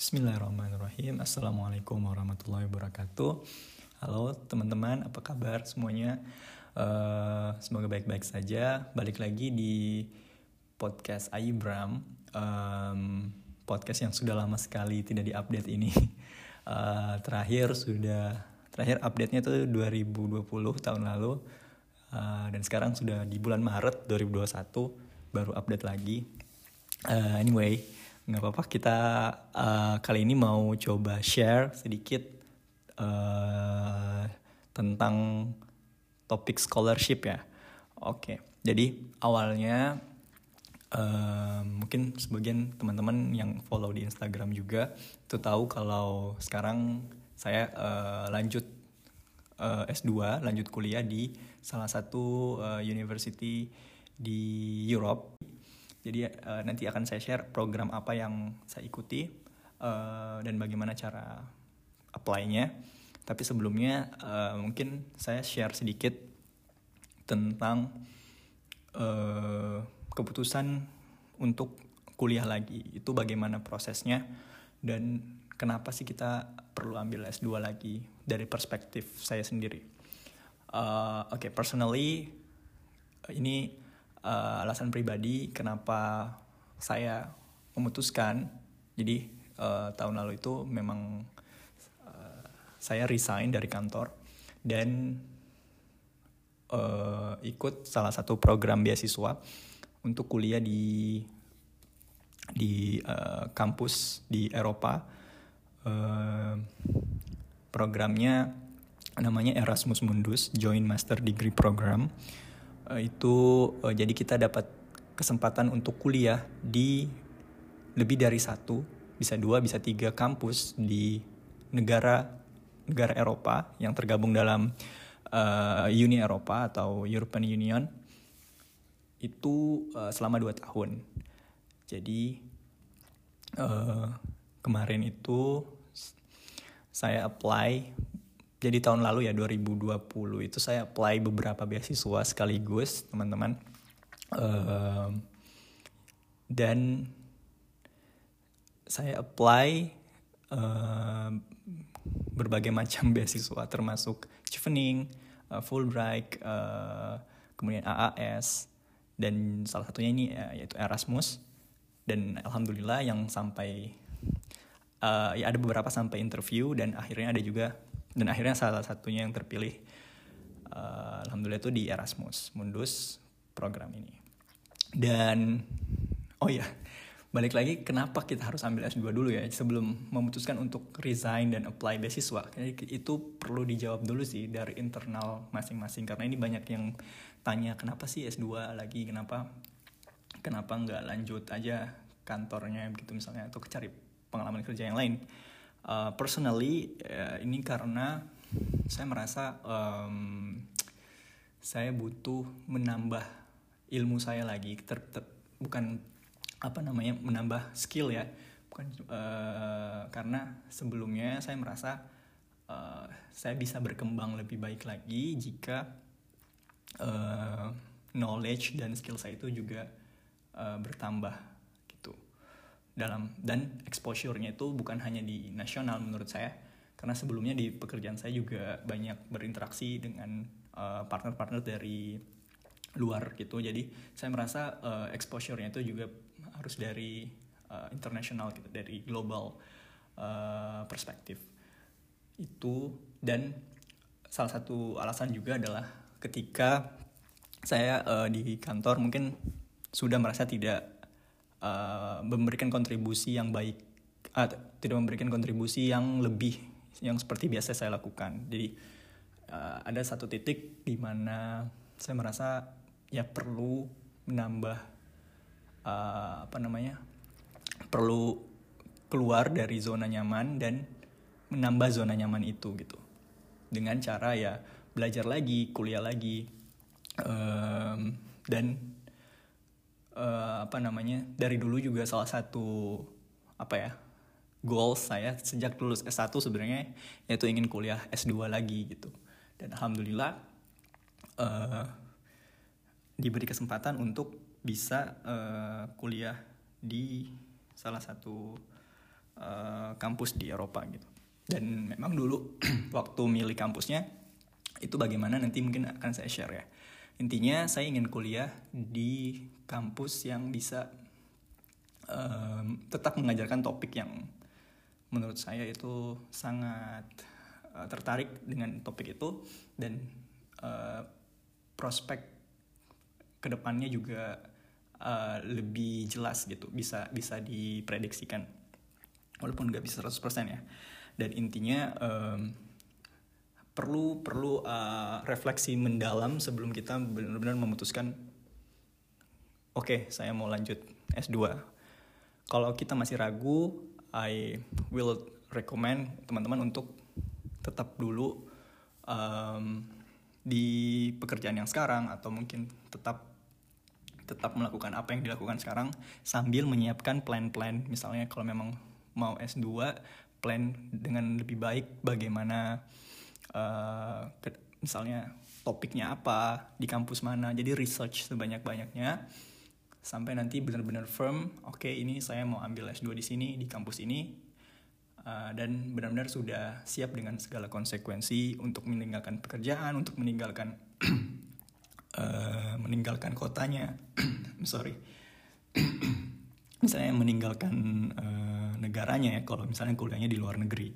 Bismillahirrahmanirrahim. Assalamualaikum warahmatullahi wabarakatuh. Halo teman-teman, apa kabar semuanya? Uh, semoga baik-baik saja. Balik lagi di podcast Aibram. Um, Podcast yang sudah lama sekali tidak diupdate ini. Uh, Terakhir sudah Terakhir update-nya tuh 2020 tahun lalu. Uh, Dan sekarang sudah di bulan Maret 2021 Baru update lagi. Uh, Anyway nggak apa-apa kita uh, kali ini mau coba share sedikit uh, tentang topik scholarship ya. Oke, jadi awalnya uh, mungkin sebagian teman-teman yang follow di Instagram juga itu tahu kalau sekarang saya uh, lanjut uh, S2, lanjut kuliah di salah satu uh, university di Europe jadi uh, nanti akan saya share program apa yang saya ikuti uh, dan bagaimana cara apply-nya. Tapi sebelumnya uh, mungkin saya share sedikit tentang uh, keputusan untuk kuliah lagi. Itu bagaimana prosesnya dan kenapa sih kita perlu ambil S2 lagi dari perspektif saya sendiri. Uh, Oke, okay, personally ini uh, alasan pribadi kenapa saya memutuskan. Jadi uh, tahun lalu itu memang uh, saya resign dari kantor dan uh, ikut salah satu program beasiswa untuk kuliah di di uh, kampus di Eropa. Uh, programnya namanya Erasmus Mundus Joint Master Degree Program itu uh, jadi kita dapat kesempatan untuk kuliah di lebih dari satu bisa dua bisa tiga kampus di negara negara Eropa yang tergabung dalam uh, Uni Eropa atau European Union. Itu uh, selama dua tahun. Jadi uh, kemarin itu saya apply jadi tahun lalu ya 2020 itu saya apply beberapa beasiswa sekaligus teman-teman. Uh, dan saya apply uh, berbagai macam beasiswa termasuk Chevening, uh, Fulbright, uh, kemudian AAS dan salah satunya ini uh, yaitu Erasmus. Dan alhamdulillah yang sampai uh, ya ada beberapa sampai interview dan akhirnya ada juga dan akhirnya salah satunya yang terpilih uh, alhamdulillah itu di Erasmus Mundus program ini. Dan oh ya balik lagi kenapa kita harus ambil S2 dulu ya sebelum memutuskan untuk resign dan apply beasiswa. Itu perlu dijawab dulu sih dari internal masing-masing karena ini banyak yang tanya kenapa sih S2 lagi? Kenapa kenapa nggak lanjut aja kantornya? Begitu misalnya atau cari pengalaman kerja yang lain uh, personally uh, ini karena saya merasa um, saya butuh menambah ilmu saya lagi ter, ter, bukan apa namanya menambah skill ya. Bukan uh, karena sebelumnya saya merasa uh, saya bisa berkembang lebih baik lagi jika uh, knowledge dan skill saya itu juga uh, bertambah dalam dan exposure-nya itu bukan hanya di nasional menurut saya karena sebelumnya di pekerjaan saya juga banyak berinteraksi dengan uh, partner-partner dari luar gitu. Jadi saya merasa uh, exposure-nya itu juga harus dari uh, internasional gitu dari global uh, perspektif itu dan salah satu alasan juga adalah ketika saya uh, di kantor mungkin sudah merasa tidak uh, memberikan kontribusi yang baik uh, tidak memberikan kontribusi yang lebih yang seperti biasa saya lakukan. Jadi uh, ada satu titik di mana saya merasa ya perlu menambah uh, apa namanya perlu keluar dari zona nyaman dan menambah zona nyaman itu gitu. Dengan cara ya belajar lagi kuliah lagi um, dan uh, apa namanya dari dulu juga salah satu apa ya goal saya sejak lulus S1 sebenarnya yaitu ingin kuliah S2 lagi gitu. Dan alhamdulillah uh, diberi kesempatan untuk bisa uh, kuliah di salah satu uh, kampus di Eropa gitu. Dan memang dulu waktu milih kampusnya itu bagaimana nanti mungkin akan saya share ya intinya saya ingin kuliah di kampus yang bisa um, tetap mengajarkan topik yang menurut saya itu sangat uh, tertarik dengan topik itu dan uh, prospek ke depannya juga uh, lebih jelas gitu bisa bisa diprediksikan. Walaupun nggak bisa 100% ya. Dan intinya um, perlu perlu uh, refleksi mendalam sebelum kita benar-benar memutuskan oke okay, saya mau lanjut S2 kalau kita masih ragu I will recommend teman-teman untuk tetap dulu um, di pekerjaan yang sekarang atau mungkin tetap tetap melakukan apa yang dilakukan sekarang sambil menyiapkan plan-plan. Misalnya kalau memang mau S2 plan dengan lebih baik bagaimana uh, misalnya topiknya apa di kampus mana jadi research sebanyak banyaknya sampai nanti benar-benar firm oke okay, ini saya mau ambil S2 di sini di kampus ini uh, dan benar-benar sudah siap dengan segala konsekuensi untuk meninggalkan pekerjaan untuk meninggalkan uh, meninggalkan kotanya. Sorry. Misalnya meninggalkan uh, negaranya ya kalau misalnya kuliahnya di luar negeri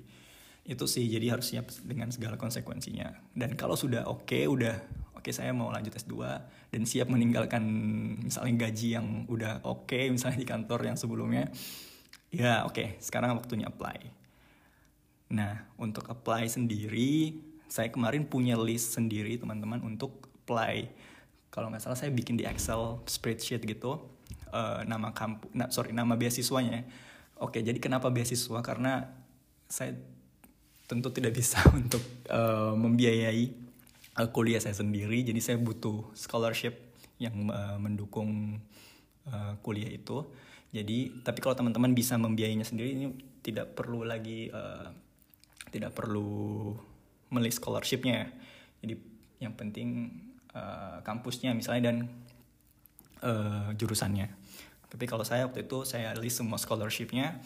itu sih jadi harus siap dengan segala konsekuensinya. Dan kalau sudah oke okay, udah oke okay, saya mau lanjut S2 dan siap meninggalkan misalnya gaji yang udah oke okay, misalnya di kantor yang sebelumnya ya oke okay, sekarang waktunya apply. Nah untuk apply sendiri saya kemarin punya list sendiri teman-teman untuk apply. Kalau nggak salah saya bikin di Excel spreadsheet gitu uh, nama kampus nah, sorry nama beasiswanya. Oke jadi kenapa beasiswa? Karena saya tentu tidak bisa untuk uh, membiayai uh, kuliah saya sendiri. Jadi saya butuh scholarship yang uh, mendukung uh, kuliah itu. Jadi tapi kalau teman-teman bisa membiayainya sendiri ini tidak perlu lagi uh, tidak perlu meli scholarshipnya jadi yang penting uh, kampusnya misalnya dan uh, jurusannya. Tapi kalau saya waktu itu saya list semua scholarshipnya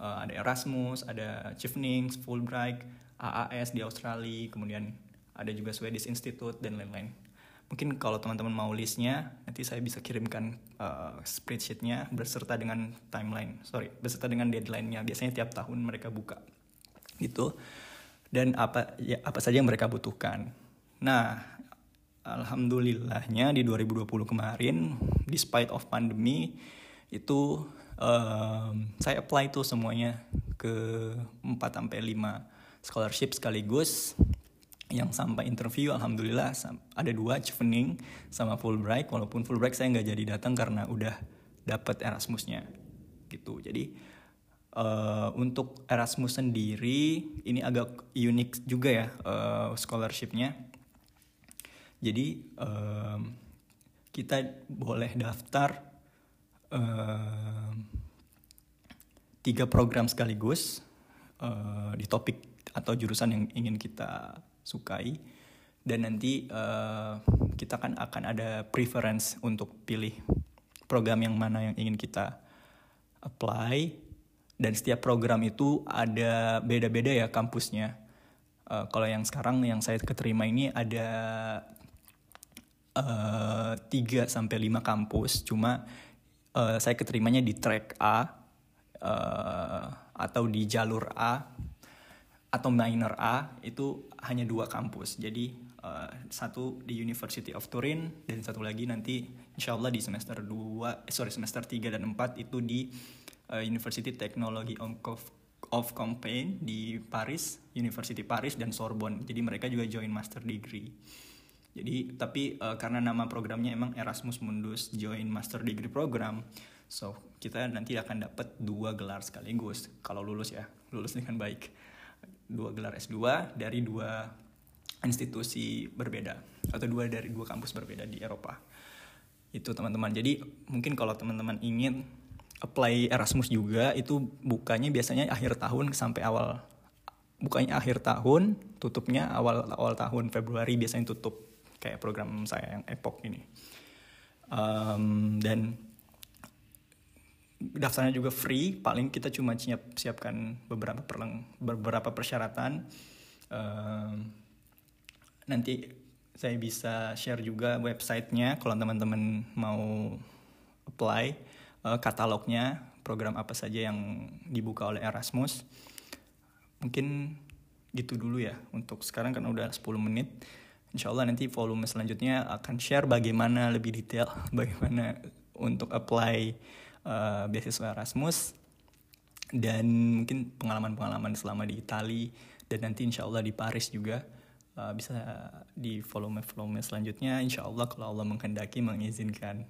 uh, ada Erasmus, ada Chevening, Fulbright, AAS di Australia, kemudian ada juga Swedish Institute dan lain-lain. Mungkin kalau teman-teman mau listnya, nanti saya bisa kirimkan uh, spreadsheetnya berserta dengan timeline, sorry, berserta dengan deadline-nya. Biasanya tiap tahun mereka buka, gitu. Dan apa ya apa saja yang mereka butuhkan. Nah, alhamdulillahnya di 2020 kemarin, despite of pandemi, itu um, saya apply tuh semuanya ke 4 sampai 5 scholarship sekaligus. Yang sampai interview alhamdulillah ada dua Chevening sama Fulbright. Walaupun Fulbright saya nggak jadi datang karena udah dapat Erasmusnya gitu. Jadi uh, untuk Erasmus sendiri ini agak unik juga ya uh, scholarshipnya. Jadi um, kita boleh daftar uh, tiga program sekaligus uh, di topik atau jurusan yang ingin kita sukai. Dan nanti uh, kita kan akan ada preference untuk pilih program yang mana yang ingin kita apply. Dan setiap program itu ada beda-beda ya kampusnya. Uh, kalau yang sekarang yang saya keterima ini ada tiga sampai lima kampus. Cuma uh, saya keterimanya di track A uh, atau di jalur A atau minor A itu hanya dua kampus. Jadi uh, satu di University of Turin dan satu lagi nanti insya Allah di semester 2, eh, sorry semester 3 dan 4 itu di uh, University Technology of, of Campaign di Paris, University Paris dan Sorbonne. Jadi mereka juga join master degree. Jadi tapi uh, karena nama programnya emang Erasmus Mundus Join Master Degree Program, So kita nanti akan dapat dua gelar sekaligus kalau lulus ya, lulus dengan baik. Dua gelar S2 dari dua institusi berbeda atau dua dari dua kampus berbeda di Eropa. Itu teman-teman. Jadi mungkin kalau teman-teman ingin apply Erasmus juga itu bukanya biasanya akhir tahun sampai awal bukanya akhir tahun, tutupnya awal awal tahun Februari biasanya tutup kayak program saya yang Epoch ini. Um, dan daftarnya juga free. Paling kita cuma siap siapkan beberapa perleng beberapa persyaratan. Um, nanti saya bisa share juga websitenya kalau teman-teman mau apply uh, katalognya program apa saja yang dibuka oleh Erasmus. Mungkin gitu dulu ya untuk sekarang kan udah 10 menit. Insya Allah nanti volume selanjutnya akan share bagaimana lebih detail bagaimana untuk apply uh, beasiswa Erasmus dan mungkin pengalaman-pengalaman selama di Italia dan nanti insya Allah di Paris juga uh, bisa di volume-volume selanjutnya. Insya Allah kalau Allah menghendaki mengizinkan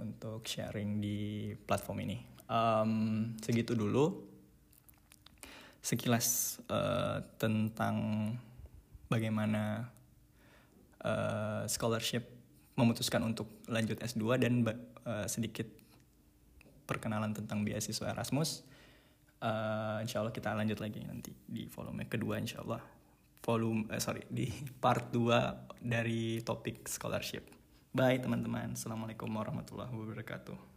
untuk sharing di platform ini. Um, segitu dulu. Sekilas uh, tentang bagaimana uh, scholarship memutuskan untuk lanjut S2 dan uh, sedikit perkenalan tentang beasiswa Erasmus. Uh, insya Allah kita lanjut lagi nanti di volume kedua insya Allah. Volume, uh, sorry, di part 2 dari topik scholarship. Bye teman-teman. Assalamualaikum warahmatullahi wabarakatuh.